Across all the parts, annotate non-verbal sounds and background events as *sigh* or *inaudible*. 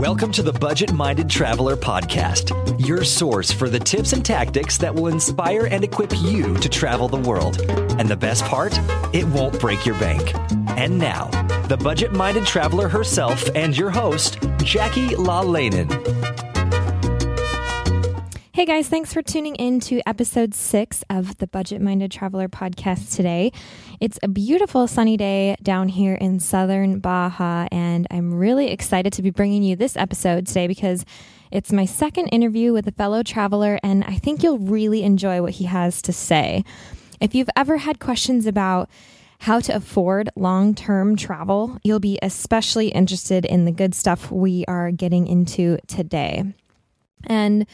Welcome to the Budget Minded Traveler Podcast, your source for the tips and tactics that will inspire and equip you to travel the world. And the best part, it won't break your bank. And now, the Budget Minded Traveler herself and your host, Jackie LaLanen. Hey guys, thanks for tuning in to episode six of the Budget Minded Traveler podcast today. It's a beautiful sunny day down here in southern Baja, and I'm really excited to be bringing you this episode today because it's my second interview with a fellow traveler, and I think you'll really enjoy what he has to say. If you've ever had questions about how to afford long term travel, you'll be especially interested in the good stuff we are getting into today. And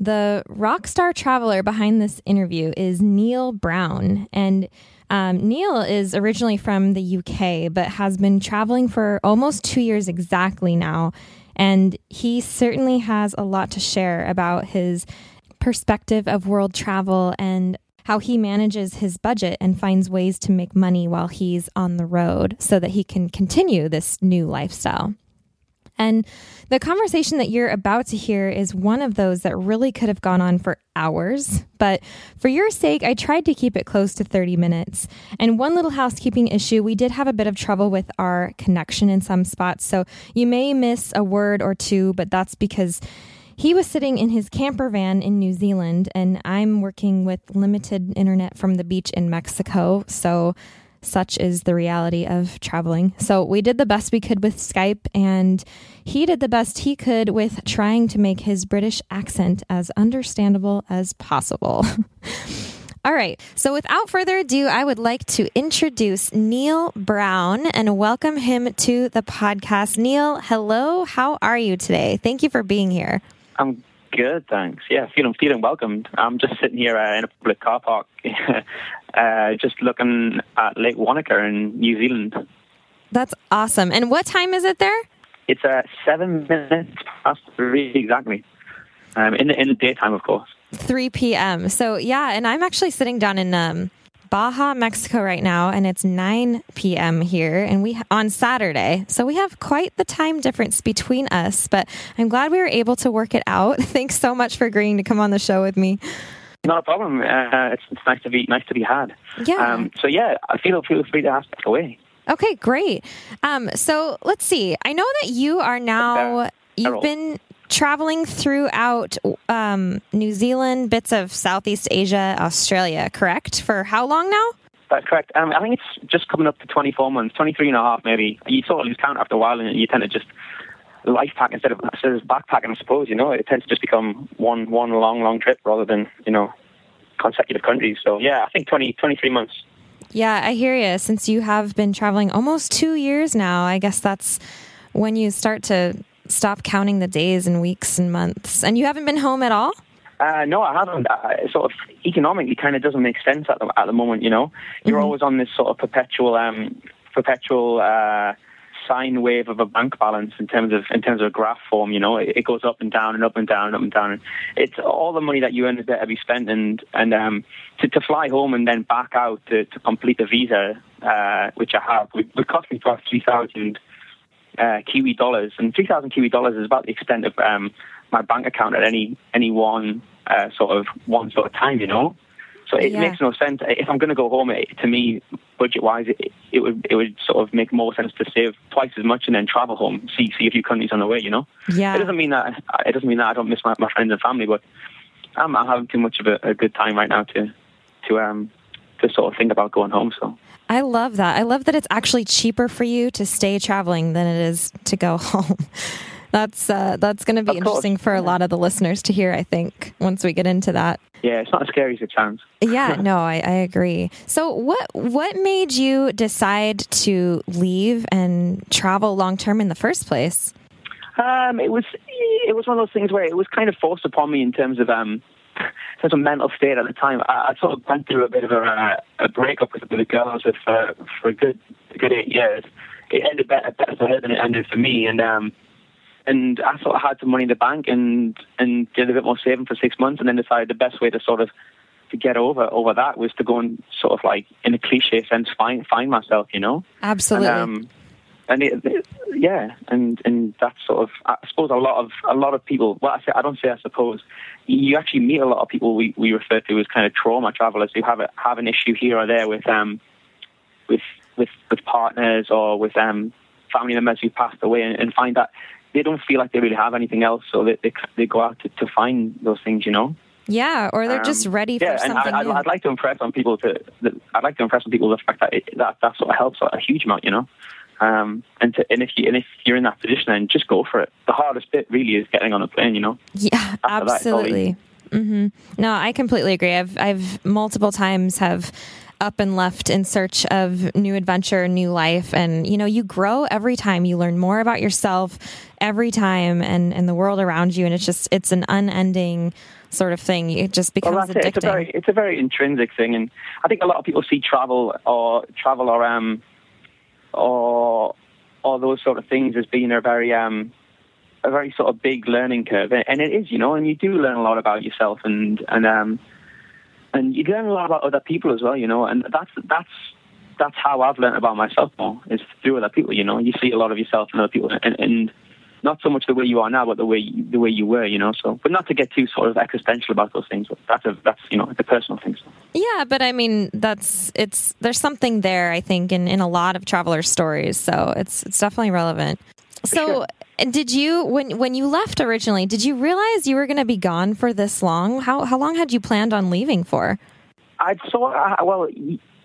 the rock star traveler behind this interview is Kneale Brown. And um, Kneale is originally from the UK, but has been traveling for almost two years exactly now. And he certainly has a lot to share about his perspective of world travel and how he manages his budget and finds ways to make money while he's on the road so that he can continue this new lifestyle. And the conversation that you're about to hear is one of those that really could have gone on for hours. But for your sake, I tried to keep it close to 30 minutes. And one little housekeeping issue we did have a bit of trouble with our connection in some spots. So you may miss a word or two, but that's because. He was sitting in his camper van in New Zealand, and I'm working with limited internet from the beach in Mexico. So such is the reality of traveling. So we did the best we could with Skype, and he did the best he could with trying to make his British accent as understandable as possible. *laughs* All right. So without further ado, I would like to introduce Kneale Brown and welcome him to the podcast. Kneale, hello. How are you today? Thank you for being here. I'm good, thanks. Yeah, feeling feeling welcomed. I'm just sitting here uh, in a public car park, *laughs* uh, just looking at Lake Wanaka in New Zealand. That's awesome. And what time is it there? It's uh, seven minutes past three exactly. Um, in the in the daytime, of course. 3 p.m. So yeah, and I'm actually sitting down in um, Baja, Mexico right now, and it's 9 p.m. here, and we on Saturday. So we have quite the time difference between us. But I'm glad we were able to work it out. *laughs* Thanks so much for agreeing to come on the show with me. Not a problem. Uh, it's, it's nice to be nice to be had. Yeah. Um, so yeah, I feel feel free to ask away. Okay, great. Um, so let's see. I know that you are now. You've been traveling throughout um, New Zealand, bits of Southeast Asia, Australia, correct? For how long now? That's correct. Um, I think it's just coming up to 24 months, 23 and a half maybe. You sort of lose count after a while and you tend to just life pack instead of, instead of backpacking, I suppose, you know. It tends to just become one, one long, long trip rather than, you know, consecutive countries. So, yeah, I think 20, 23 months. Yeah, I hear you. Since you have been traveling almost two years now, I guess that's when you start to stop counting the days and weeks and months. And you haven't been home at all? Uh, no, I haven't. Uh, sort of economically, kind of doesn't make sense at the, at the moment. You know, you're Mm-hmm. always on this sort of perpetual, um, perpetual uh, sine wave of a bank balance in terms of in terms of a graph form. You know, it, it goes up and down and up and down and up and down. And it's all the money that you earn is there to be spent, and and um, to, to fly home and then back out to, to complete the visa, uh, which I have, would, would cost me about three thousand uh, Kiwi dollars, and three thousand Kiwi dollars is about the extent of um, my bank account at any any one uh, sort of one sort of time, you know. So it Yeah. makes no sense. If I'm going to go home, it, to me, budget wise, it, it would it would sort of make more sense to save twice as much and then travel home, see see a few countries on the way, you know. Yeah. It doesn't mean that it doesn't mean that I don't miss my, my friends and family, but I'm, I'm having too much of a, a good time right now to to um to sort of think about going home. So I love that. I love that it's actually cheaper for you to stay traveling than it is to go *laughs* home. That's uh, that's going to be interesting for a lot of the listeners to hear. I think once we get into that. Yeah, it's not as scary as it sounds. Yeah, *laughs* no, I, I agree. So, what what made you decide to leave and travel long term in the first place? Um, it was it was one of those things where it was kind of forced upon me in terms of um, terms of mental state at the time. I, I sort of went through a bit of a, uh, a breakup with, with a girl with for, for a good a good eight years. It ended better, better for her than it ended for me, and um, and I sort of had some money in the bank and and did a bit more saving for six months, and then decided the best way to sort of to get over over that was to go and sort of like in a cliche sense find find myself, you know. Absolutely. And, um, and it, it- yeah, and and that's sort of I suppose a lot of a lot of people. Well, I say I don't say I suppose. You actually meet a lot of people we, we refer to as kind of trauma travelers who have a, have an issue here or there with um with with with partners or with um family members who passed away and, and find that they don't feel like they really have anything else, so they they, they go out to, to find those things, you know. yeah, or they're just Um, ready yeah, for and something I, new. I'd, I'd like to impress on people to. I'd like to impress on people the fact that it, that that sort of helps a huge amount, you know. Um, and to, and if you and if you're in that position, then just go for it. The hardest bit really is getting on a plane, you know. Yeah, all absolutely. hmm No, I completely agree. I've I've multiple times have up and left in search of new adventure, new life, and you know, you grow every time. You learn more about yourself every time, and and the world around you, and it's just it's an unending sort of thing. It just becomes Well, that's it. It's a very it's a very intrinsic thing, and I think a lot of people see travel or travel or um or or those sort of things as being a very um a very sort of big learning curve, and it is, you know, and you do learn a lot about yourself, and and um and you learn a lot about other people as well, you know, and that's that's that's how I've learned about myself more is through other people, you know. You see a lot of yourself in other people, and, and not so much the way you are now, but the way the way you were, you know. So, but not to get too sort of existential about those things. But that's a that's you know the personal things. Yeah, but I mean, that's it's there's something there. I think in in a lot of traveler stories, so it's it's definitely relevant. So, sure. did you when when you left originally? Did you realize you were going to be gone for this long? How how long had you planned on leaving for? I saw uh, well,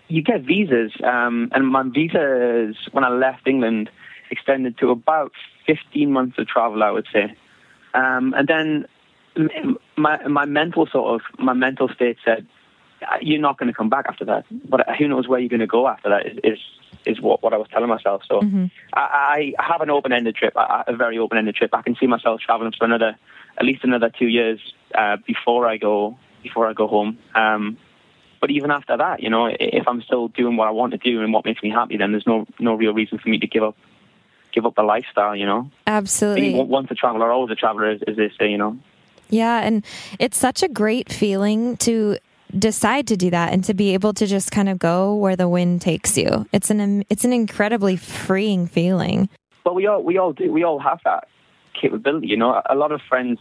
you get visas, um, and my visas when I left England extended to about 15 months of travel, I would say. Um, and then my my mental sort of my mental state said, "Uh, "You're not going to come back after that." But who knows where you're going to go after that? Is is, what, what I was telling myself. So I, I have an open-ended trip, a a very open-ended trip. I can see myself traveling for another, at least another two years uh, before I go before I go home. Um, but even after that, you know, if I'm still doing what I want to do and what makes me happy, then there's no no real reason for me to give up give up the lifestyle. You know, Absolutely. Being once a traveler, always a traveler, as, as they say. You know. Yeah, and it's such a great feeling to decide to do that and to be able to just kind of go where the wind takes you. It's an it's an incredibly freeing feeling. But we all we all do we all have that capability. You know, a lot of friends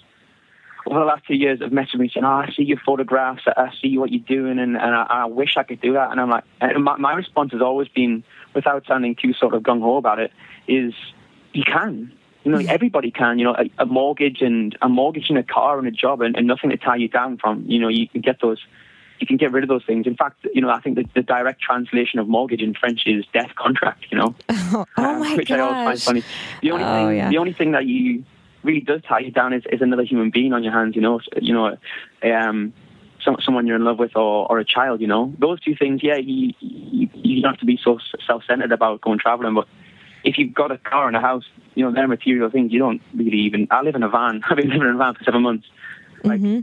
over the last two years have messaged me saying, "Oh, I see your photographs. I see what you're doing, and, and I, I wish I could do that." And I'm like, and my, my response has always been, without sounding too sort of gung ho about it, is you can. You know, mm-hmm. everybody can. You know, a, a mortgage and a mortgage and a car and a job and, and nothing to tie you down from. You know, you can get those. You can get rid of those things. In fact, you know, I think that the direct translation of mortgage in French is death contract. You know, *laughs* Oh, um, my which I always find funny. The only Oh, thing, yeah. the only thing that you really does tie you down is, is another human being on your hands. You know, you know, um, some, someone you're in love with or, or a child. You know, those two things. Yeah, you you, you don't have to be so self-centered about going traveling, but if you've got a car and a house, you know, they're material things. You don't really even. I live in a van. *laughs* I've been living in a van for seven months. Like, Mm-hmm.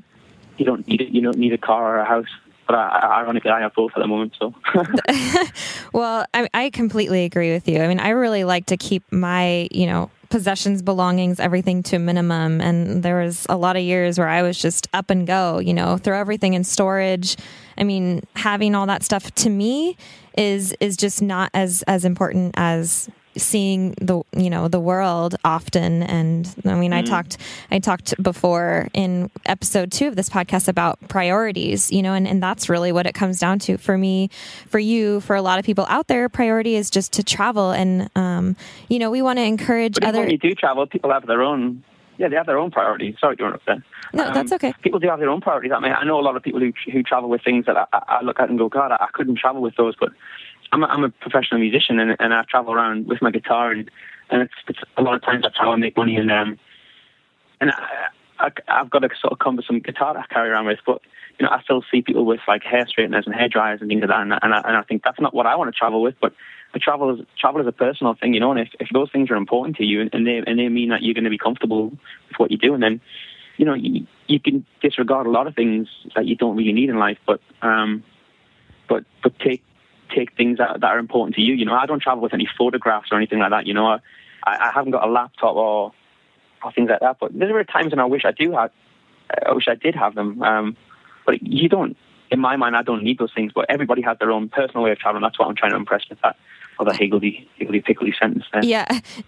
you don't need it. You don't need a car or a house. But I, ironically, I have both at the moment. So. *laughs* Well, I, I completely agree with you. I mean, I really like to keep my, you know, possessions, belongings, everything to a minimum. And there was a lot of years where I was just up and go, you know, throw everything in storage. I mean, having all that stuff to me is is just not as as important as seeing the you know the world often and i mean i talked i talked before in episode two of this podcast about priorities you know and, and that's really what it comes down to for me for you for a lot of people out there priority is just to travel and um you know we want to encourage But other when you do travel, people have their own. Yeah, they have their own priorities. Sorry to interrupt there. No, that's okay. People do have their own priorities. I mean, I know a lot of people who who travel with things that I, I look at and go, God, I, I couldn't travel with those. But I'm a, I'm a professional musician and, and I travel around with my guitar and and it's, it's a lot of times that's how I make money and um and I, I, I've got a sort of cumbersome guitar I carry around with, but you know, I still see people with like hair straighteners and hair dryers and things like that, and, and, I, and I think that's not what I want to travel with. But but travel is travel is a personal thing, you know, and if, if those things are important to you and, and they and they mean that you're going to be comfortable with what you're doing, then you know you, you can disregard a lot of things that you don't really need in life, but um, but but take take things that, that are important to you. You know, I don't travel with any photographs or anything like that. You know, I, I haven't got a laptop or or things like that. But there are times when I wish I do have, I wish I did have them. Um, but you don't. In my mind, I don't need those things. But everybody has their own personal way of traveling. That's what I'm trying to impress with that other higgledy higgledy pickledy sentence there. Yeah,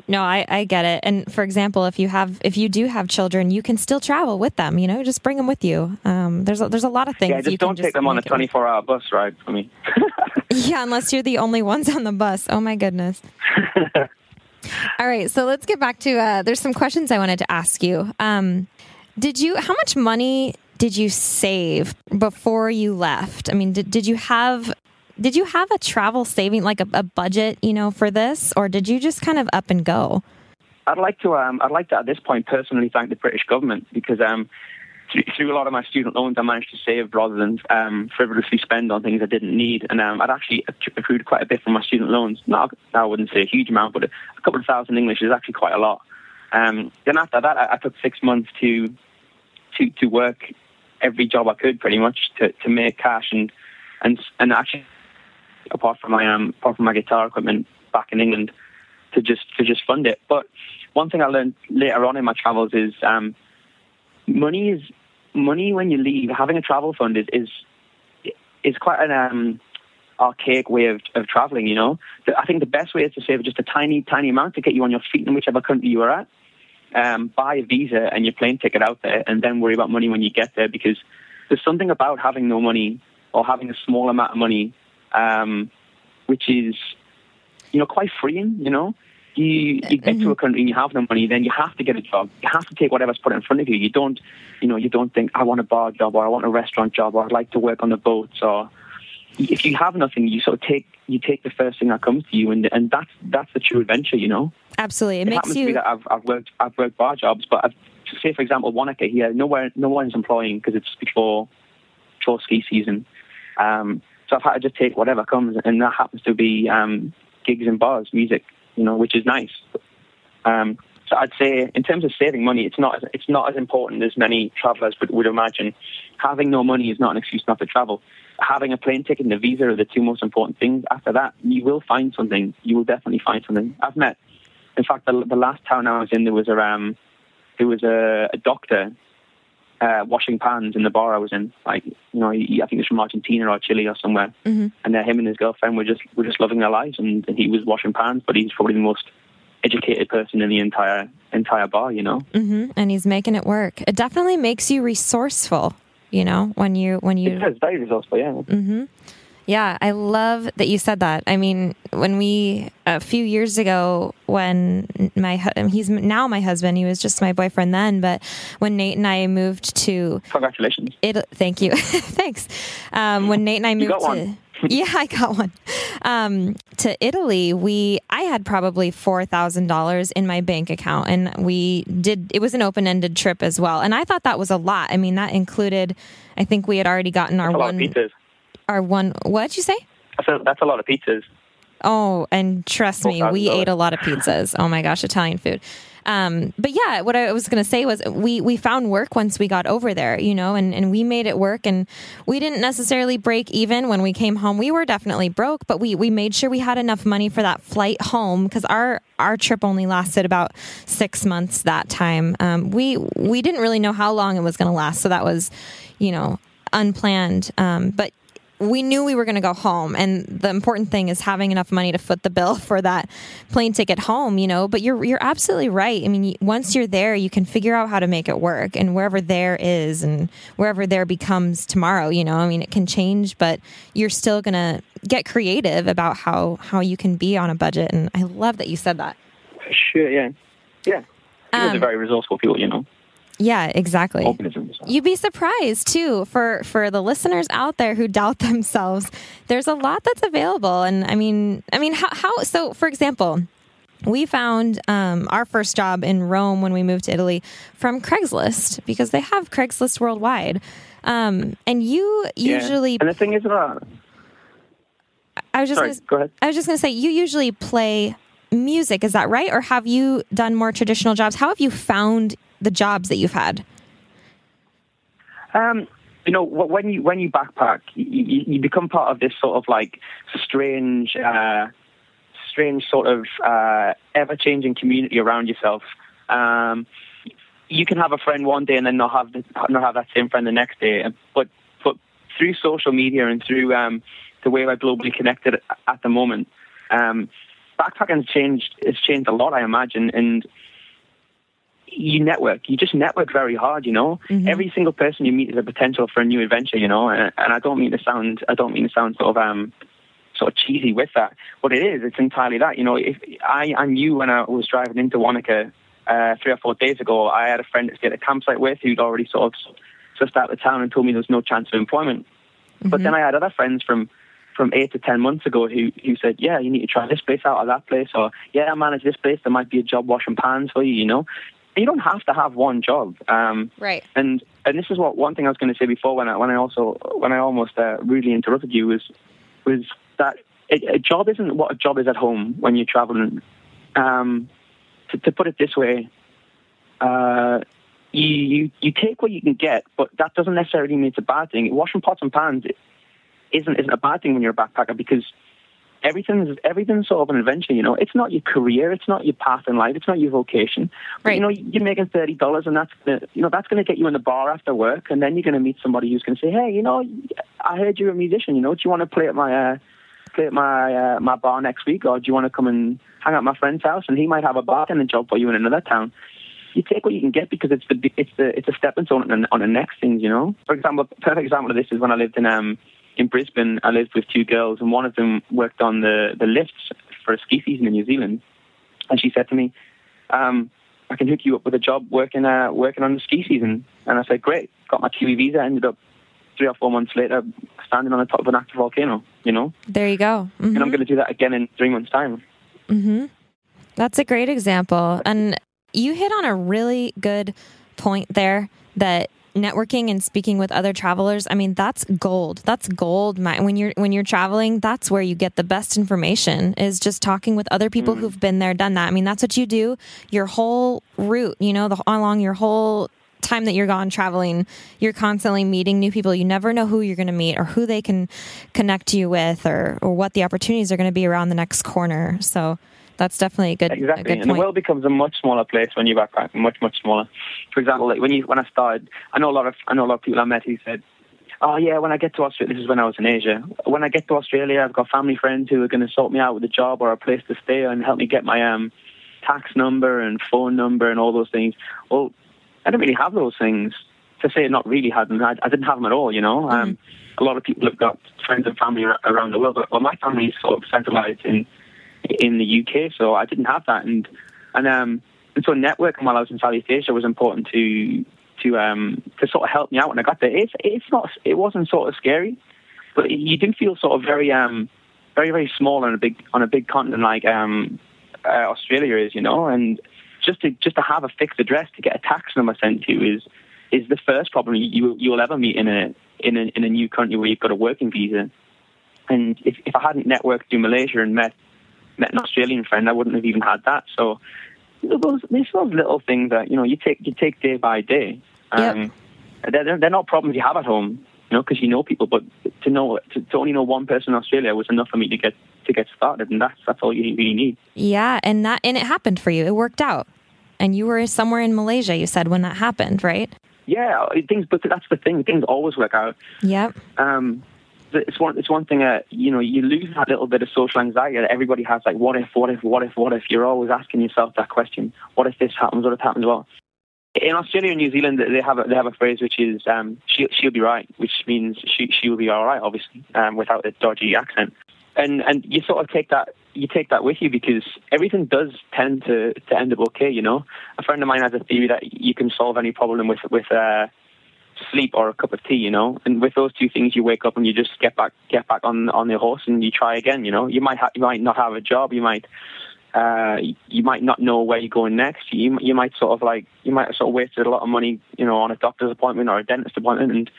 no, I, I get it. And for example, if you have if you do have children, you can still travel with them. You know, just bring them with you. Um, there's a, there's a lot of things. Yeah, just don't take them on a 24 hour bus ride for me. *laughs* *laughs* yeah, unless you're the only ones on the bus. Oh my goodness. *laughs* All right, so let's get back to. Uh, there's some questions I wanted to ask you. Um, did you? How much money did you save before you left? I mean, did, did you have did you have a travel saving like a, a, budget, you know, for this, or did you just kind of up and go? I'd like to. Um, I'd like to at this point personally thank the British government because um, through a lot of my student loans, I managed to save rather than um, frivolously spend on things I didn't need. And um, I'd actually accrued quite a bit from my student loans. Not, I wouldn't say a huge amount, but a, couple of thousand English is actually quite a lot. Um, then after that, I, I, took six months to to to work every job I could, pretty much, to, to make cash and and and actually, apart from my um, apart from my guitar equipment back in England, to just to just fund it. But one thing I learned later on in my travels is um, money is money when you leave. Having a travel fund is is, is quite an um, archaic way of, of traveling. You know, I think the best way is to save just a tiny tiny amount to get you on your feet in whichever country you are at. Um, buy a visa and your plane ticket out there, and then worry about money when you get there because there's something about having no money or having a small amount of money, um, which is you know quite freeing. You know, you you get mm-hmm. to a country and you have no money, then you have to get a job. You have to take whatever's put in front of you. You don't, you know, you don't think I want a bar job or I want a restaurant job or I'd like to work on the boats or if you have nothing, you sort of take you take the first thing that comes to you, and and that's that's the true adventure, you know. Absolutely, it, it makes happens you. That I've I've worked I've worked bar jobs, but I've, say for example Wanaka here, nowhere no one's employing because it's before before ski season. Um, so I've had to just take whatever comes, and that happens to be um, gigs and bars, music, you know, which is nice. Um, so I'd say, in terms of saving money, it's not it's not as important as many travellers would, would imagine. Having no money is not an excuse not to travel. Having a plane ticket and a visa are the two most important things. After that, you will find something. You will definitely find something. I've met, in fact, the, the last town I was in, there was a um, there was a, a doctor uh, washing pans in the bar I was in. Like, you know, he, I think he's from Argentina or Chile or somewhere. Mm-hmm. And uh, him and his girlfriend were just were just loving their lives, and, and he was washing pans, but he's probably the most educated person in the entire entire bar. You know, mm-hmm. and he's making it work. It definitely makes you resourceful. You know, when you when you it's very resourceful. Yeah. Mm-hmm. Yeah, I love that you said that. I mean, when we a few years ago, when my he's now my husband, he was just my boyfriend then. But when Nate and I moved to congratulations, it, thank you, *laughs* thanks. Um, when Nate and I moved to. One. *laughs* *laughs* yeah, I got one. Um, to Italy, we I had probably four thousand dollars in my bank account, and we did. It was an open ended trip as well, and I thought that was a lot. I mean, that included. I think we had already gotten our one our one. What'd you say? That's a, that's a lot of pizzas. Oh, and trust me, we ate a lot of pizzas. Oh my gosh, Italian food. Um, but yeah, what I was going to say was we, we found work once we got over there, you know, and, and we made it work and we didn't necessarily break even when we came home. We were definitely broke, but we, we made sure we had enough money for that flight home because our, our trip only lasted about six months that time. Um, we, we didn't really know how long it was going to last. So that was, you know, unplanned. Um, but we knew we were going to go home. And the important thing is having enough money to foot the bill for that plane ticket home you know? But you're you're absolutely right. I mean once you're there you can figure out how to make it work. And wherever there is and wherever there becomes tomorrow you know? I mean it can change but you're still going to get creative about how how you can be on a budget. And i love that you said that. Sure yeah. Yeah. People um, are very resourceful people you know yeah, exactly. You'd be surprised too for for the listeners out there who *laughs* doubt themselves. There's a lot that's available, and I mean, I mean, how, how so? For example, we found um, our first job in Rome when we moved to Italy from Craigslist because they have Craigslist worldwide. Um, and you usually, yeah. and the thing is, uh, I was just sorry, gonna, go ahead. I was just going to say, you usually play music, is that right? Or have you done more traditional jobs? How have you found the jobs that you've had? Um, you know, when you when you backpack, you, you become part of this sort of like strange, uh, strange sort of uh, ever-changing community around yourself. Um, you can have a friend one day and then not have the, not have that same friend the next day. But but through social media and through um, the way we're globally connected at the moment, um, backpacking has changed. It's changed a lot, I imagine, and you network. You just network very hard, you know. Mm-hmm. Every single person you meet is a potential for a new adventure, you know. And, and I don't mean to sound, I don't mean to sound sort of um, sort of cheesy with that. But it is. It's entirely that, you know. If I, I knew when I was driving into Wanaka uh, three or four days ago, I had a friend to at a campsite with who'd already sort of just out of town and told me there was no chance of employment. Mm-hmm. But then I had other friends from from eight to ten months ago who who said, yeah, you need to try this place out or that place, or yeah, I manage this place. There might be a job washing pans for you, you know you don't have to have one job. Um, right. And and this is what one thing I was going to say before when I when I also when I almost uh, rudely interrupted you was was that a, a, job isn't what a job is at home when you're traveling. Um, to, to, put it this way, uh, you, you you take what you can get, but that doesn't necessarily mean it's a bad thing. Washing pots and pans isn't isn't a bad thing when you're a backpacker because everything's everything's sort of an adventure. You know, it's not your career, it's not your path in life, it's not your vocation. But, right. You know, you're making thirty dollars, and that's gonna, you know that's going to get you in the bar after work, and then you're going to meet somebody who's going to say, "Hey, you know, I heard you're a musician. You know, do you want to play at my uh, play at my uh, my bar next week, or do you want to come and hang out at my friend's house, and he might have a bartending job for you in another town." You take what you can get because it's the it's the it's a stepping stone on, on the next things, you know. For example, a perfect example of this is when I lived in um in Brisbane, I lived with two girls, and one of them worked on the, the lifts for a ski season in New Zealand. And she said to me, um, I can hook you up with a job working uh, working on the ski season. And I said, great. Got my Kiwi visa. Ended up three or four months later standing on the top of an active volcano, you know? There you go. Mm-hmm. And I'm going to do that again in three months' time. Mm-hmm. That's a great example. And you hit on a really good point there that networking and speaking with other travelers i mean that's gold. That's gold when you're when you're traveling that's where you get the best information is just talking with other people mm. who've been there done that. I mean that's what you do your whole route you know the, along your whole time that you're gone traveling. You're constantly meeting new people. You never know who you're going to meet or who they can connect you with or or what the opportunities are going to be around the next corner. So that's definitely a good exactly. A good and the world becomes a much smaller place when you backpack, much much smaller. For example, like when you when I started, I know a lot of I know a lot of people I met who said, "Oh yeah, when I get to Australia, this is when I was in Asia. When I get to Australia, I've got family friends who are going to sort me out with a job or a place to stay and help me get my um tax number and phone number and all those things." Well, I didn't really have those things. To say not really had them, I, I didn't have them at all. You know, mm-hmm. um, a lot of people have got friends and family around the world, but well, my family is sort of centralized in in the UK, so I didn't have that, and and um and so networking while I was in Southeast Asia was important to to um to sort of help me out when I got there. It's it's not it wasn't sort of scary, but you do feel sort of very um very very small on a big on a big continent like um uh, Australia is, you know, and just to just to have a fixed address to get a tax number sent to you is is the first problem you you'll ever meet in a in a in a new country where you've got a working visa. And if if I hadn't networked through Malaysia and met met an Australian friend, I wouldn't have even had that. So those there's those little things that you know you take you take day by day. Um, yep. they're, they're not problems you have at home, you know, because you know people. But to know to, to only know one person in Australia was enough for me to get to get started, and that's that's all you really need. Yeah, and that and it happened for you. It worked out, and you were somewhere in Malaysia. You said when that happened, right? Yeah, things. But that's the thing. Things always work out. Yep. Um, it's one it's one thing uh, you know you lose that little bit of social anxiety that everybody has like what if what if what if what if? You're always asking yourself that question what if this happens what if happens? Well in Australia and New Zealand they have a, they have a phrase which is um, she she'll be right which means she she will be all right obviously um, without a dodgy accent. And and you sort of take that you take that with you because everything does tend to to end up okay you know? A friend of mine has a theory that you can solve any problem with with uh, sleep or a cup of tea, you know. And with those two things, you wake up and you just get back get back on on your horse and you try again. You know, you might ha- you might not have a job, you might uh, you might not know where you're going next. You you might sort of like you might have sort of wasted a lot of money, you know, on a doctor's appointment or a dentist appointment, and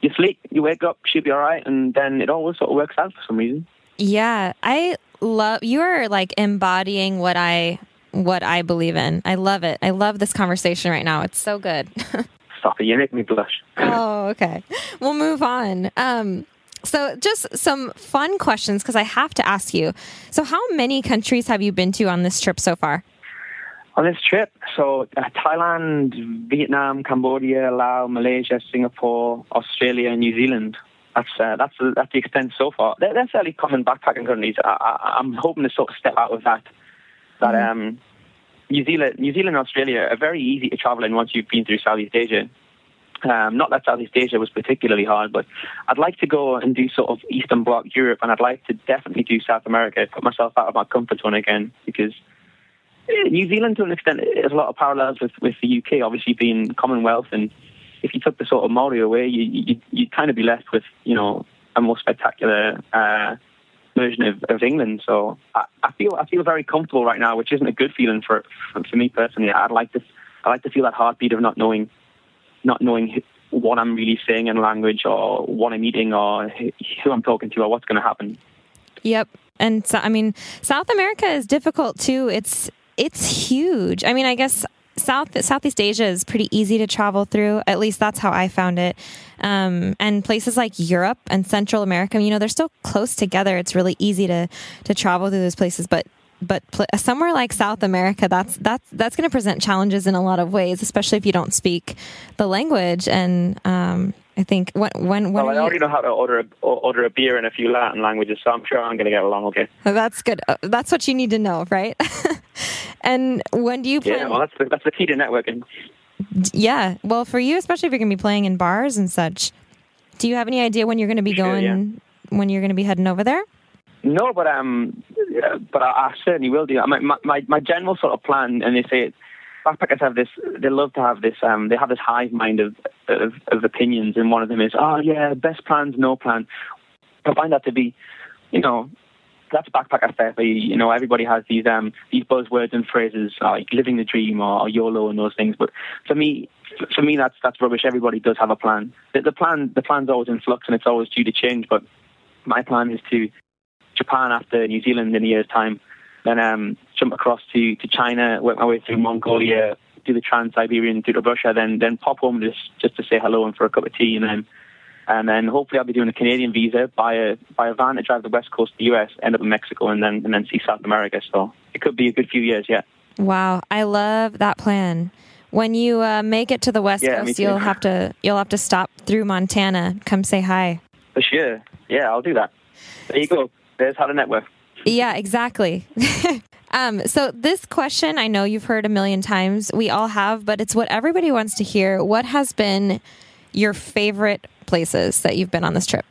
you sleep, you wake up, she'll be all right, and then it always sort of works out for some reason. Yeah, I love you are like embodying what I what I believe in. I love it. I love this conversation right now. It's so good. *laughs* Stop it! You make me blush. oh, okay. We'll move on. Um, so, just some fun questions because I have to ask you. So, how many countries have you been to on this trip so far? On this trip, so uh, Thailand, Vietnam, Cambodia, Laos, Malaysia, Singapore, Australia, and New Zealand. That's uh, that's that's the extent so far. They're, they're fairly common backpacking countries. I, am hoping to sort of step out of that. That mm-hmm. um, New Zealand, New Zealand, and Australia are very easy to travel in once you've been through Southeast Asia. Um, not that Southeast Asia was particularly hard, but I'd like to go and do sort of Eastern Bloc Europe, and I'd like to definitely do South America, put myself out of my comfort zone again, because eh, New Zealand, to an extent, has a lot of parallels with, with the UK, obviously being Commonwealth, and if you took the sort of Maori away, you, you, you'd kind of be left with, you know, a more spectacular uh, version of, of England. So I, I, feel I feel very comfortable right now, which isn't a good feeling for, for me personally. I'd like to I like to feel that heartbeat of not knowing not knowing what I'm really saying in language or what I'm eating or who I'm talking to or what's going to happen. Yep. And so, I mean, South America is difficult too. It's it's huge. I mean, I guess South Southeast Asia is pretty easy to travel through. At least that's how I found it. Um, and places like Europe and Central America, you know, they're still close together. It's really easy to to travel through those places. But but pl- somewhere like South America, that's that's that's going to present challenges in a lot of ways, especially if you don't speak the language. And um, I think when when, when well, I already you... know how to order a, order a beer in a few Latin languages, so I'm sure I'm going to get along okay. That's good. Uh, that's what you need to know, right? *laughs* and when do you plan? Yeah, well, that's the, that's the key to networking. Yeah, well, for you, especially if you're going to be playing in bars and such, do you have any idea when you're going to be sure, going? Yeah. When you're going to be heading over there? No, but um, but I, I certainly will do. My, my my general sort of plan, and they say backpackers have this. They love to have this. Um, they have this hive mind of, of of opinions, and one of them is, oh yeah, best plans, no plan. I find that to be, you know, that's backpacker stuff. You know, everybody has these um these buzzwords and phrases like living the dream or, or YOLO and those things. But for me, for me, that's that's rubbish. Everybody does have a plan. The, the plan the plan's always in flux and it's always due to change. But my plan is to Japan after New Zealand in a year's time, then um, jump across to, to China, work my way through Mongolia, do the Trans-Siberian through to Russia, then then pop home just just to say hello and for a cup of tea, and then and then hopefully I'll be doing a Canadian visa, buy a buy a van to drive the west coast of the US, end up in Mexico, and then and then see South America. So it could be a good few years, yeah. Wow, I love that plan. When you uh, make it to the west yeah, coast, you'll have to you'll have to stop through Montana. Come say hi. For sure. Yeah, I'll do that. There you go there's how to network. Yeah, exactly. *laughs* um, so this question, I know you've heard a million times. We all have, but it's what everybody wants to hear. What has been your favorite places that you've been on this trip?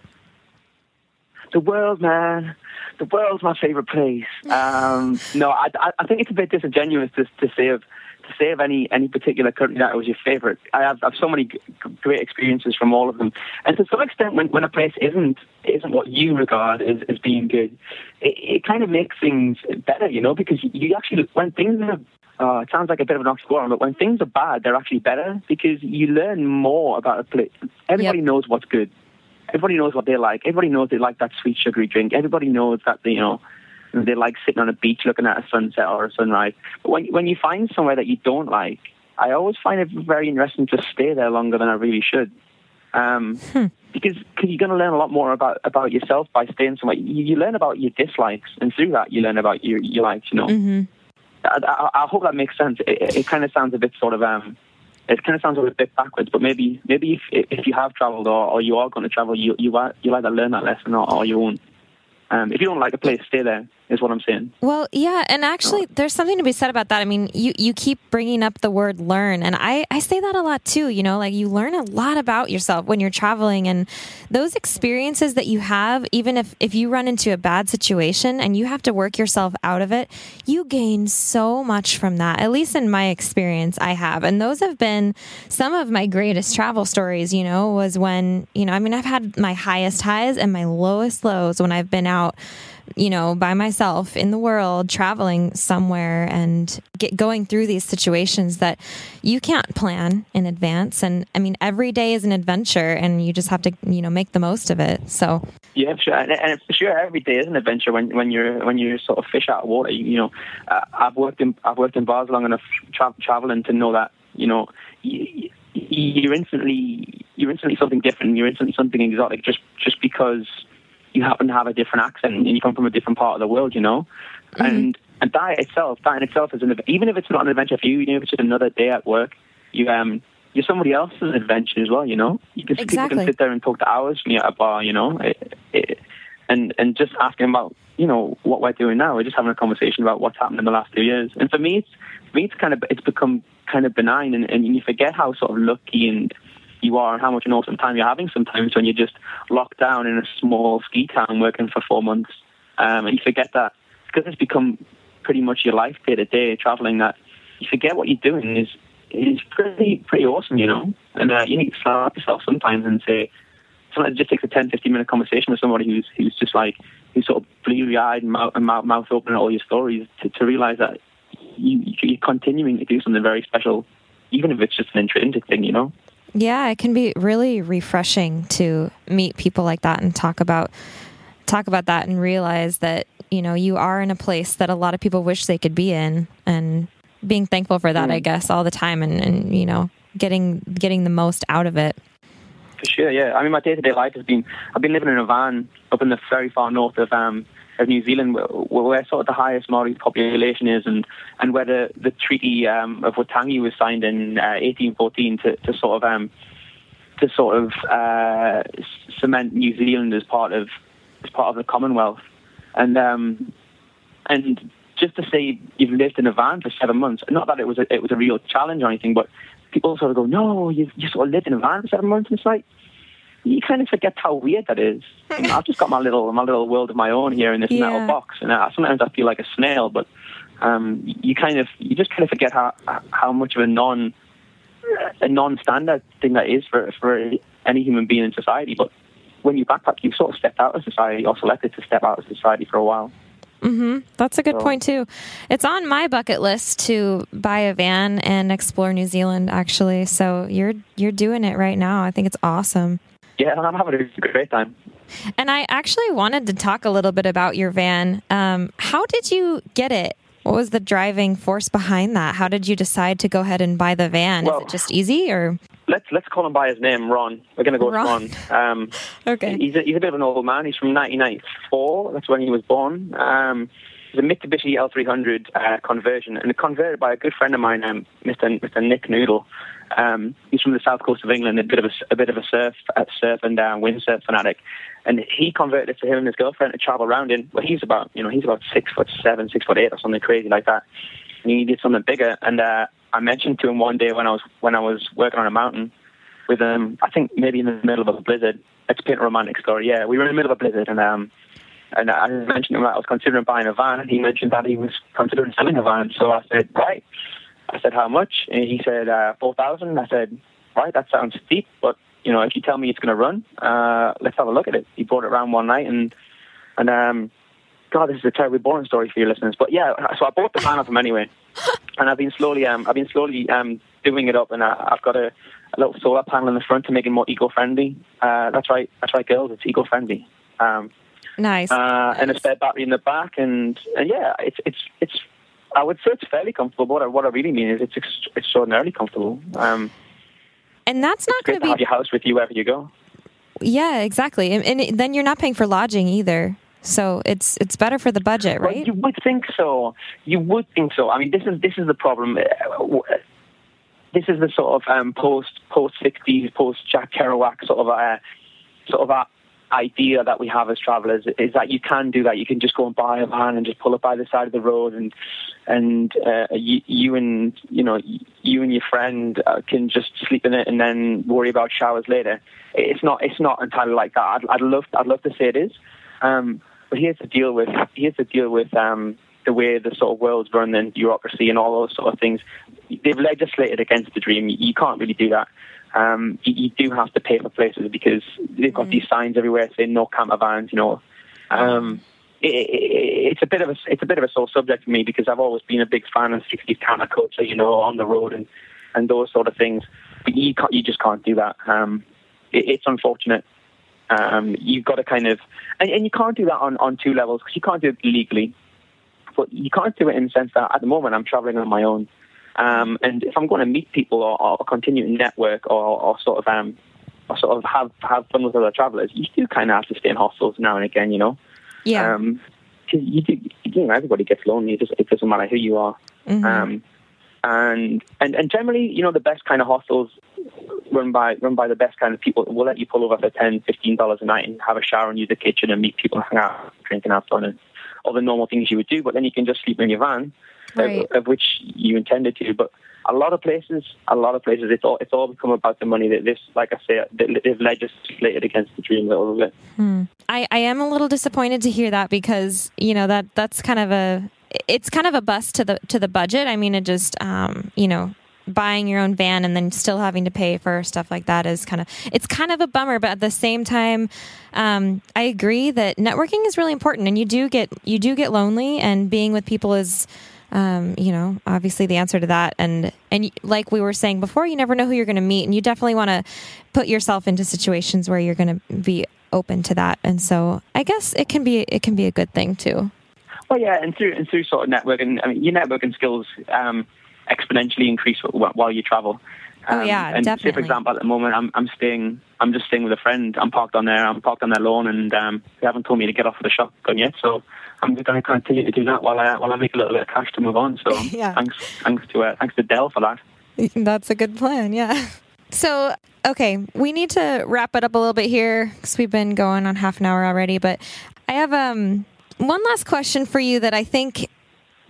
The world, man. The world's my favorite place. Um, *laughs* no, I, I, think it's a bit disingenuous to, to say of to say of any any particular country that was your favorite. I have, I have so many g- great experiences from all of them, and to some extent, when, when a place isn't isn't what you regard as, as being good, it, it kind of makes things better, you know, because you actually when things are uh, it sounds like a bit of an oxymoron, but when things are bad, they're actually better because you learn more about a place. Everybody yep. knows what's good. Everybody knows what they like. Everybody knows they like that sweet sugary drink. Everybody knows that you know they like sitting on a beach looking at a sunset or a sunrise. But when when you find somewhere that you don't like, I always find it very interesting to stay there longer than I really should. Um, hmm. Because cause you're going to learn a lot more about, about yourself by staying somewhere. You, you, learn about your dislikes, and through that, you learn about your, your likes, you know. Mm-hmm. I, I, hope that makes sense. It, it, kind of sounds a bit sort of, um, it kind of sounds a bit backwards, but maybe maybe if, if you have traveled or, or you are going to travel, you, you, you either learn that lesson or, or you won't. Um, if you don't like a place, stay there is what I'm saying. Well, yeah, and actually, there's something to be said about that. I mean, you you keep bringing up the word learn, and I I say that a lot too. You know, like you learn a lot about yourself when you're traveling, and those experiences that you have, even if if you run into a bad situation and you have to work yourself out of it, you gain so much from that. At least in my experience, I have, and those have been some of my greatest travel stories. You know, was when you know, I mean, I've had my highest highs and my lowest lows when I've been out you know, by myself in the world, traveling somewhere and get going through these situations that you can't plan in advance. And I mean, every day is an adventure, and you just have to, you know, make the most of it. So yeah, sure, and, and sure, every day is an adventure when when you're when you're sort of fish out of water. You, know, uh, I've worked in I've worked in bars long enough tra- traveling to know that you know. You, you're instantly you're instantly something different. You're instantly something exotic just just because you happen to have a different accent and you come from a different part of the world, you know. Mm-hmm. And and that itself, that in itself is an even if it's not an adventure for you, even if it's just another day at work, you um you're somebody else's adventure as well, you know. You can exactly. people can sit there and talk to hours when you're at a bar, you know, it, it, and and just asking about you know what we're doing now. We're just having a conversation about what's happened in the last two years. And for me, it's for me, it's kind of it's become kind of benign, and, and you forget how sort of lucky and you are and how much an awesome time you're having sometimes when you're just locked down in a small ski town working for four months. Um, and you forget that because it's become pretty much your life day to day traveling that you forget what you're doing is is pretty pretty awesome, you know. And uh, you need to slap yourself sometimes and say, sometimes it just takes a 10, 15 minute conversation with somebody who's who's just like who's sort of bleary eyed and mouth, mouth, open at all your stories to, to realize that you, you're continuing to do something very special, even if it's just an intrinsic thing, you know. Yeah, it can be really refreshing to meet people like that and talk about talk about that and realize that you know you are in a place that a lot of people wish they could be in and being thankful for that mm. i guess all the time and, and you know getting getting the most out of it for sure yeah i mean my day-to-day life has been i've been living in a van up in the very far north of um of New Zealand, where, where sort of the highest Maori population is, and and where the Treaty um, of Waitangi was signed in uh, 1814 to, to sort of um, to sort of uh, cement New Zealand as part of as part of the Commonwealth, and um, and just to say you've lived in a van for seven months, not that it was a, it was a real challenge or anything, but people sort of go, no, you've you sort of lived in a van for seven months. And it's like you kind of forget how weird that is. You know, I've just got my little my little world of my own here in this yeah. metal box, and I, sometimes I feel like a snail. But um, you kind of you just kind of forget how how much of a non a non-standard thing that is for for any human being in society. But when you backpack, you've sort of stepped out of society or selected to step out of society for a while. Mm-hmm. That's a good so. point too. It's on my bucket list to buy a van and explore New Zealand. Actually, so you're you're doing it right now. I think it's awesome. Yeah, I'm having a great time. And I actually wanted to talk a little bit about your van. Um, how did you get it? What was the driving force behind that? How did you decide to go ahead and buy the van? Well, Is it just easy, or let's let's call him by his name, Ron. We're going to go Ron. with Ron. Um, *laughs* okay. He's a, he's a bit of an old man. He's from 1994. That's when he was born. Um, he's a Mitsubishi L300 uh, conversion, and converted by a good friend of mine, um, Mr. Mr. Nick Noodle. Um, he's from the south coast of England, a bit of a, a bit of a surf, uh, surf and uh, windsurf fanatic, and he converted it to him and his girlfriend to travel around in. Well, he's about you know he's about six foot seven, six foot eight, or something crazy like that. And he needed something bigger, and uh, I mentioned to him one day when I was when I was working on a mountain with him. I think maybe in the middle of a blizzard. Let's a romantic story. Yeah, we were in the middle of a blizzard, and um, and I mentioned him that I was considering buying a van, and he mentioned that he was considering selling a van. So I said, right. I said, how much? And he said, uh, 4000 I said, right, that sounds steep, but, you know, if you tell me it's going to run, uh, let's have a look at it. He brought it around one night and, and, um, God, this is a terribly boring story for your listeners, but yeah, so I bought the van off him anyway. And I've been slowly, um, I've been slowly, um, doing it up and I, I've got a, a little solar panel in the front to make it more eco-friendly. Uh, that's right, that's right, girls, it's eco-friendly. Um, nice. Uh, and a spare battery in the back, and, and yeah, it's it's it's I would say it's fairly comfortable. What I, what I really mean is it's ex- extraordinarily comfortable. Um, and that's not going to be have your house with you wherever you go. Yeah, exactly. And, and, then you're not paying for lodging either. So it's it's better for the budget, right? Well, you would think so. You would think so. I mean, this is this is the problem. Uh, this is the sort of um, post post sixties, post Jack Kerouac sort of uh, sort of uh, idea that we have as travelers is that you can do that. You can just go and buy a van and just pull it by the side of the road, and and uh, you, you, and you know you and your friend uh, can just sleep in it and then worry about showers later. It's not it's not entirely like that. I'd, I'd love I'd love to say it is, um, but here's the deal with here's the deal with um, the way the sort of world's run and bureaucracy and all those sort of things. They've legislated against the dream. You can't really do that um, you, you, do have to pay for places because they've got mm. these signs everywhere saying no camper vans. You know, um, it, it, it's a bit of a it's a bit of a sore subject for me because I've always been a big fan of 60s counterculture, you know, on the road and and those sort of things. But you can't, you just can't do that. Um, it, it's unfortunate. Um, you've got to kind of, and, and you can't do that on, on two levels because you can't do it legally, but you can't do it in the sense that at the moment I'm traveling on my own. Um, and if I'm going to meet people or, or continue to network or, or sort of um, or sort of have have fun with other travelers, you do kind of have to stay in hostels now and again, you know. Yeah. Um, cause you do, you know, everybody gets lonely. It, just, it doesn't matter who you are. Mhm. Um, and and and generally, you know, the best kind of hostels run by run by the best kind of people will let you pull over for ten, fifteen dollars a night and have a shower and use the kitchen and meet people and hang out, drink and have fun and all the normal things you would do. But then you can just sleep in your van, of- Right. of, which you intended to. But a lot of places, a lot of places, it's all it's all become about the money. That this, like I say, they- they've legislated against the dream a little bit. Hmm. I, I am a little disappointed to hear that because you know that that's kind of a it's kind of a bust to the to the budget. I mean, it just um, you know buying your own van and then still having to pay for stuff like that is kind of it's kind of a bummer. But at the same time, um, I agree that networking is really important, and you do get you do get lonely, and being with people is. Um, you know, obviously the answer to that, and and like we were saying before, you never know who you're going to meet, and you definitely want to put yourself into situations where you're going to be open to that. And so I guess it can be it can be a good thing too. Well, yeah, and through and through sort of networking, I mean, your networking skills um, exponentially increase while you travel. Oh, Um, yeah, and Say, for example, at the moment, I'm I'm staying, I'm just staying with a friend. I'm parked on there. I'm parked on their lawn, and um, they haven't told me to get off of the shotgun yet. So I'm going to continue to do that while I while I make a little bit of cash to move on. So *laughs* Yeah. thanks thanks to uh, thanks to Dell for that. *laughs* That's a good plan, yeah. So, okay, we need to wrap it up a little bit here because we've been going on half an hour already. But I have um one last question for you that I think,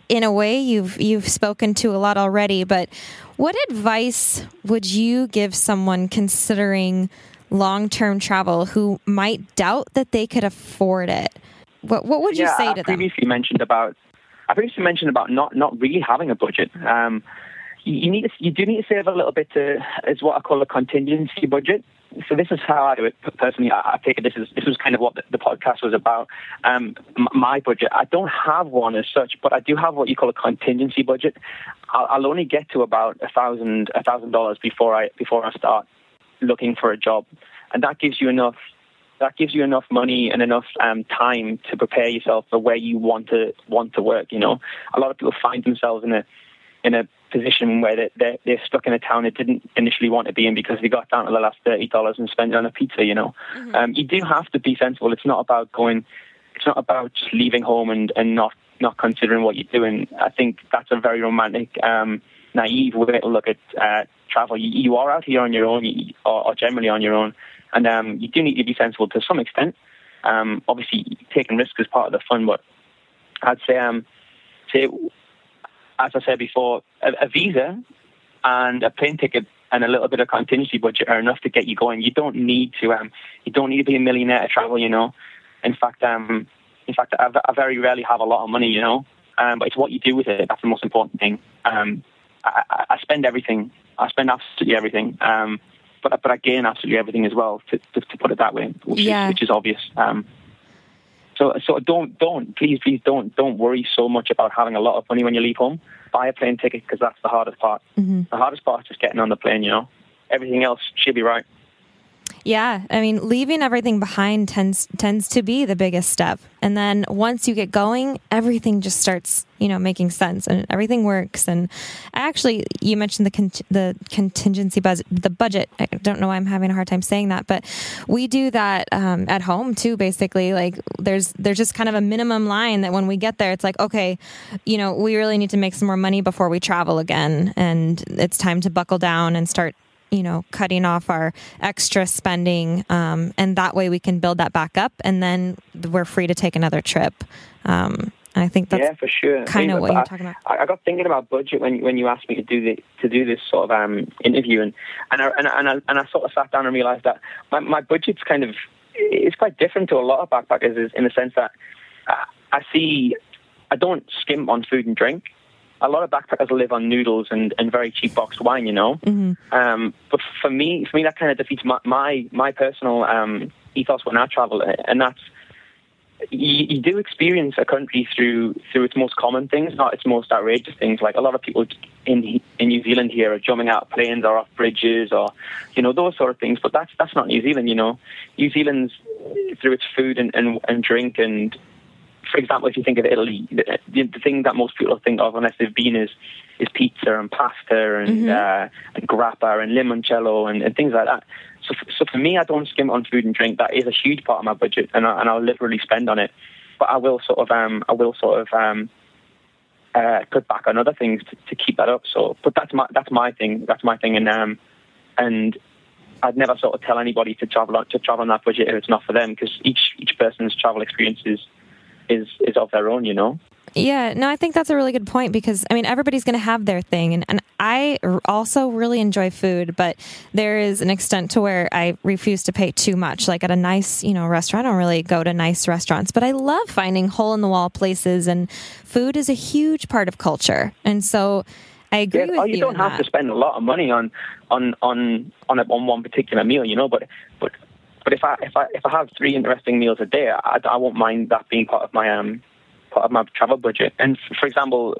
in a way, you've you've spoken to a lot already. But what advice would you give someone considering long term travel who might doubt that they could afford it? What what would you yeah, say I to them? previously mentioned about I previously mentioned about not not really having a budget. Um, you, you need to, you do need to save a little bit to is what I call a contingency budget. So this is how I personally. I, take this is this was kind of what the, the podcast was about. Um, my budget. I don't have one as such, but I do have what you call a contingency budget. I'll, I'll only get to about a thousand a thousand dollars before I before I start looking for a job, and that gives you enough that gives you enough money and enough um, time to prepare yourself for where you want to want to work. You know, a lot of people find themselves in a in a position where they, they're, they're stuck in a town they didn't initially want to be in because they got down to the last thirty dollars and spent it on a pizza. You know, um, you do have to be sensible. It's not about going. It's not about just leaving home and, and not not considering what you're doing. I think that's a very romantic, um, naive way to look at uh, travel. You, you are out here on your own, you, or, or generally on your own, and um, you do need to be sensible to some extent. Um, obviously, taking risks is part of the fun, but I'd say, um, say, as I said before, a, a visa and a plane ticket and a little bit of contingency budget are enough to get you going. You don't need to, um, you don't need to be a millionaire to travel. You know, in fact, um, in fact, I, I very rarely have a lot of money. You know, um, but it's what you do with it that's the most important thing. Um, I, I, I spend everything. I spend absolutely everything. Um, but but I gain absolutely everything as well. To, to, to put it that way, which, Yeah. is, which is obvious. Um, so so don't don't please please don't don't worry so much about having a lot of money when you leave home. Buy a plane ticket because that's the hardest part. Mm-hmm. The hardest part is just getting on the plane. You know, everything else should be right. Yeah, I mean, leaving everything behind tends tends to be the biggest step, and then once you get going, everything just starts, you know, making sense and everything works. And actually, you mentioned the con- the contingency budget, the budget. I don't know why I'm having a hard time saying that, but we do that um, at home too. Basically, like there's there's just kind of a minimum line that when we get there, it's like, okay, you know, we really need to make some more money before we travel again, and it's time to buckle down and start you know, cutting off our extra spending. Um, and that way we can build that back up and then we're free to take another trip. Um, I think that's yeah, for sure. kind of But what you're I- talking about. I, I got thinking about budget when when you asked me to do the to do this sort of um, interview, and and I, and, I, and, I, and I sort of sat down and realised that my, my budget's kind of it's quite different to a lot of backpackers, is in the sense that uh, I see I don't skimp on food and drink. A lot of backpackers live on noodles and, and very cheap boxed wine, you know. Um, but for me, for me, that kind of defeats my my, my personal um, ethos when I travel, and that's you, you, do experience a country through through its most common things, not its most outrageous things. Like a lot of people in in New Zealand here are jumping out of planes or off bridges or you know those sort of things. But that's that's not New Zealand. You know, New Zealand's through its food and, and, and drink and for example, if you think of Italy, the, the, thing that most people think of unless they've been is is pizza and pasta and mm-hmm. uh, and grappa and limoncello and, and things like that. So, so for me, I don't skimp on food and drink. That is a huge part of my budget, and, I, and I'll literally spend on it. But I will sort of, um, I will sort of um, uh, cut back on other things to, to keep that up. So, but that's my that's my thing. That's my thing, and um, and I'd never sort of tell anybody to travel on, to travel on that budget if it's not for them, because each each person's travel experience is is is of their own, you know. Yeah, no, I think that's a really good point because I mean everybody's going to have their thing, and, and I also really enjoy food, but there is an extent to where I refuse to pay too much. Like at a nice, you know, restaurant, I don't really go to nice restaurants, but I love finding hole in the wall places, and food is a huge part of culture, and so. I agree yeah, oh, with oh, you. You don't have that. to spend a lot of money on on on on, a, on one particular meal, you know. But but but if I if I if I have three interesting meals a day, I, I won't mind that being part of my um part of my travel budget. And for example,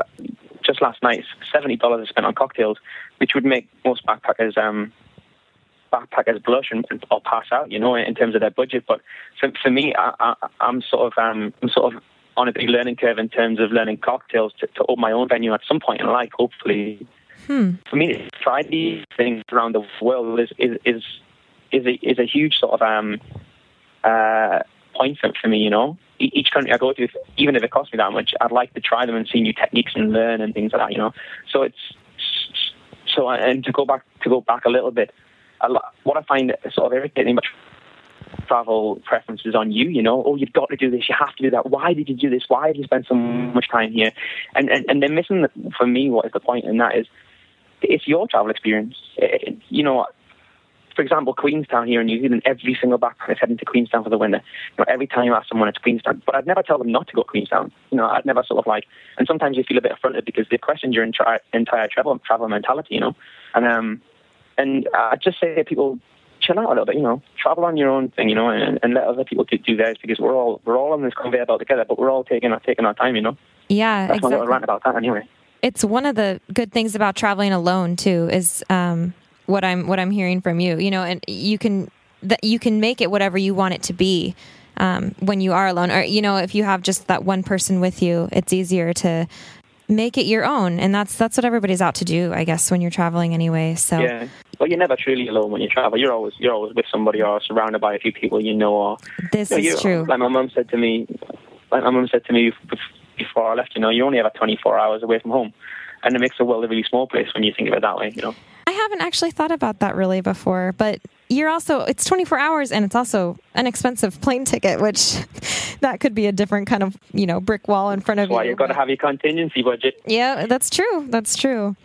just last night, seventy dollars I spent on cocktails, which would make most backpackers um, backpackers blush and, or pass out, you know, in terms of their budget. But for, for me, I, am sort of um, I'm sort of on a big learning curve in terms of learning cocktails to, to open my own venue at some point in life, hopefully. Hmm. For me, to try these things around the world is is is is a, is a huge sort of um, uh, point for me, you know each country I go to, even if it costs me that much, I'd like to try them and see new techniques and learn and things like that. You know, so it's so and to go back to go back a little bit, a lot, what I find sort of irritating about travel preferences on you. You know, oh, you've got to do this, you have to do that. Why did you do this? Why did you spend so much time here? And and, and they're missing the, for me what is the point, and that is it's your travel experience. It, you know, for example, Queenstown here in New Zealand, every single backpacker is heading to Queenstown for the winter. You know, every time you ask someone, it's Queenstown. But I'd never tell them not to go to Queenstown. You know, I'd never sort of like, and sometimes you feel a bit affronted because they've questioned your entire, entire travel, travel mentality, you know. And, um, and I'd just say to people, chill out a little bit, you know, travel on your own thing, you know, and, and let other people do, do theirs because we're all, we're all on this conveyor belt together, but we're all taking our, taking our time, you know. Yeah, That's exactly. my little rant about that anyway. It's one of the good things about traveling alone too, is, um, what I'm what I'm hearing from you. You know, and you can that you can make it whatever you want it to be um, when you are alone. Or you know, if you have just that one person with you, it's easier to make it your own. And that's that's what everybody's out to do, I guess, when you're traveling anyway. So yeah. Well, you're never truly alone when you travel. You're always you're always with somebody or surrounded by a few people you know. Or this you know, is true. Like my mum said to me, like my mum said to me before I left. You know, you only have 24 hours away from home, and it makes the world a really small place when you think of it that way. You know. I haven't actually thought about that really before, but you're also it's 24 hours and it's also an expensive plane ticket, which *laughs* that could be a different kind of you know brick wall in front of that's you. Why you've got to have your contingency budget. Yeah, that's true. That's true.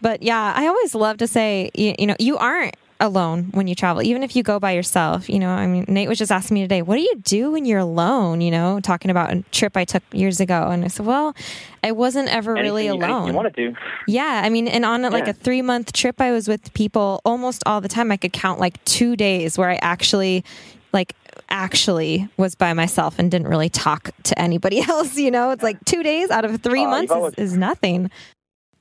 But yeah, I always love to say you, you know you aren't alone when you travel, even if you go by yourself. You know, I mean, Nate was just asking me today, what do you do when you're alone? You know, talking about a trip I took years ago. And I said, well, I wasn't ever anything, really alone. You want to do. Yeah. I mean, and on like Yeah. a three month trip, I was with people almost all the time. I could count like two days where I actually, like, actually was by myself and didn't really talk to anybody *laughs* else. You know, it's like two days out of three Oh, months always- is, is nothing.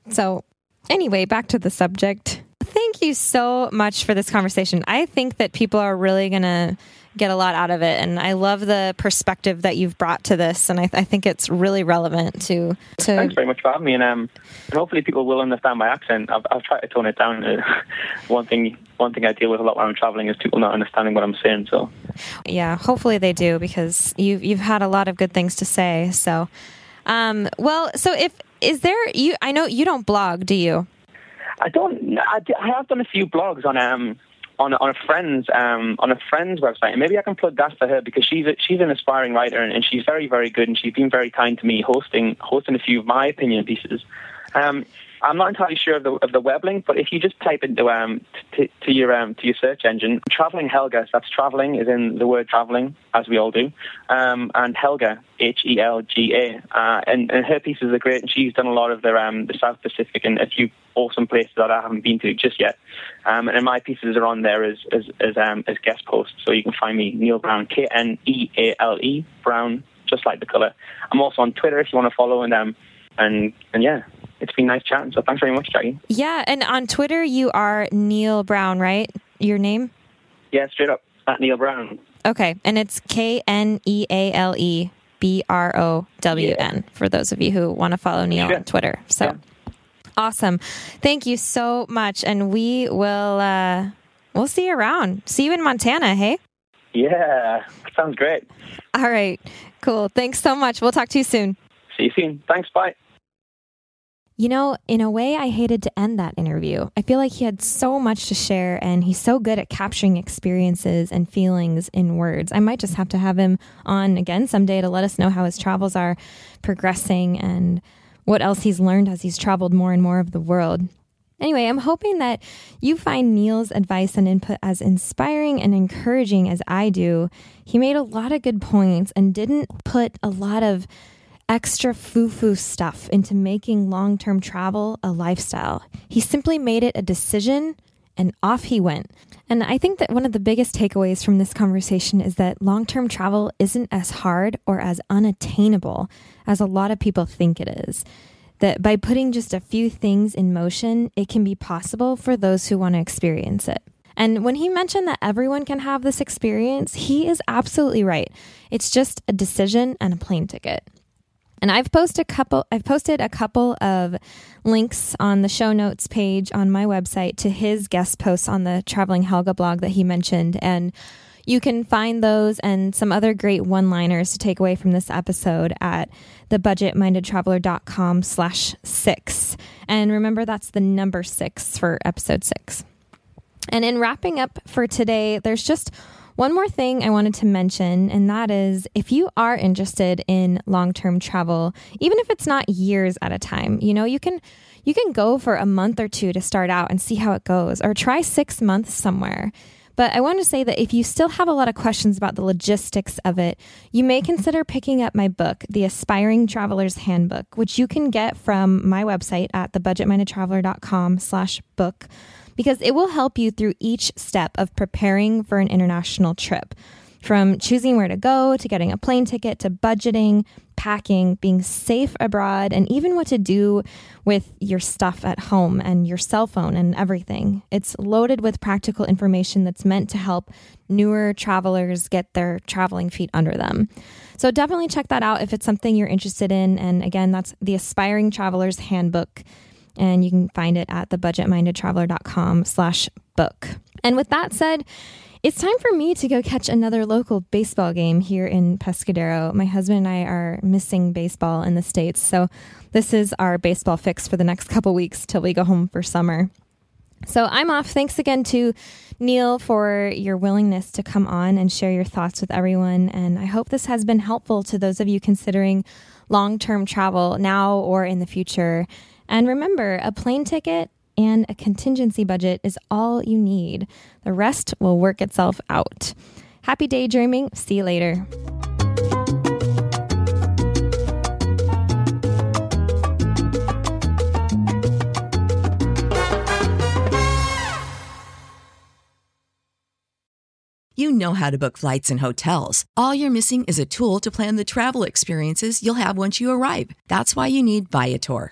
So, anyway, back to the subject. Thank you so much for this conversation. I think that people are really going to get a lot out of it. And I love the perspective that you've brought to this. And I, I think it's really relevant to, to Thanks very much for having me, and um, and hopefully people will understand my accent. I've, I've tried to tone it down. *laughs* One thing, one thing I deal with a lot when I'm traveling is people not understanding what I'm saying. So yeah, hopefully they do because you've, you've had a lot of good things to say. So, um, well, so if, is there, you, I know you don't blog, do you? I don't. I, I have done a few blogs on um on on a friend's um on a friend's website, and maybe I can plug that for her because she's a, she's an aspiring writer and, and she's very very good, and she's been very kind to me hosting hosting a few of my opinion pieces. Um, I'm not entirely sure of the of the web link, but if you just type into um to, to your um to your search engine, traveling Helga. So that's traveling is in the word traveling, as we all do, um, and Helga H E L G A. Uh, and, and her pieces are great, and she's done a lot of the um the South Pacific and a few awesome places that I haven't been to just yet. Um, and my pieces are on there as as as um as guest posts, so you can find me Kneale Brown K N E A L E Brown just like the color. I'm also on Twitter if you want to follow, and um, and and yeah, it's been nice chatting. So thanks very much, Jackie. Yeah, and on Twitter you are Kneale Brown, right? Your name? Yeah, straight up at Kneale Brown. Okay, and it's K N E A L E B R O W N for those of you who want to follow Kneale Sure. on Twitter. So Yeah. awesome. Thank you so much. And we will uh we'll see you around. See you in Montana, hey? Yeah, sounds great. All right. Cool. Thanks so much. We'll talk to you soon. See you soon. Thanks. Bye. You know, in a way, I hated to end that interview. I feel like he had so much to share and he's so good at capturing experiences and feelings in words. I might just have to have him on again someday to let us know how his travels are progressing and what else he's learned as he's traveled more and more of the world. Anyway, I'm hoping that you find Kneale's advice and input as inspiring and encouraging as I do. He made a lot of good points and didn't put a lot of extra foo foo stuff into making long term travel a lifestyle. He simply made it a decision and off he went. And I think that one of the biggest takeaways from this conversation is that long term travel isn't as hard or as unattainable as a lot of people think it is. That by putting just a few things in motion, it can be possible for those who want to experience it. And when he mentioned that everyone can have this experience, he is absolutely right. It's just a decision and a plane ticket. And I've posted a couple I've posted a couple of links on the show notes page on my website to his guest posts on the Traveling Helga blog that he mentioned and you can find those and some other great one-liners to take away from this episode at thebudgetmindedtraveler.com slash six. And remember that's the number six for episode six. And in wrapping up for today, there's just one more thing I wanted to mention, and that is if you are interested in long-term travel, even if it's not years at a time, you know, you can you can go for a month or two to start out and see how it goes, or try six months somewhere. But I want to say that if you still have a lot of questions about the logistics of it, you may consider picking up my book, The Aspiring Traveler's Handbook, which you can get from my website at thebudgetmindedtraveler.com slash book because it will help you through each step of preparing for an international trip. From choosing where to go, to getting a plane ticket, to budgeting, packing, being safe abroad, and even what to do with your stuff at home and your cell phone and everything. It's loaded with practical information that's meant to help newer travelers get their traveling feet under them. So definitely check that out if it's something you're interested in. And again, that's the Aspiring Traveler's Handbook and you can find it at thebudgetmindedtraveler.com slash book. And with that said, it's time for me to go catch another local baseball game here in Pescadero. My husband and I are missing baseball in the States, so this is our baseball fix for the next couple weeks till we go home for summer. So I'm off. Thanks again to Kneale for your willingness to come on and share your thoughts with everyone. And I hope this has been helpful to those of you considering long term travel now or in the future. And remember, a plane ticket and a contingency budget is all you need. The rest will work itself out. Happy daydreaming. See you later. You know how to book flights and hotels. All you're missing is a tool to plan the travel experiences you'll have once you arrive. That's why you need Viator.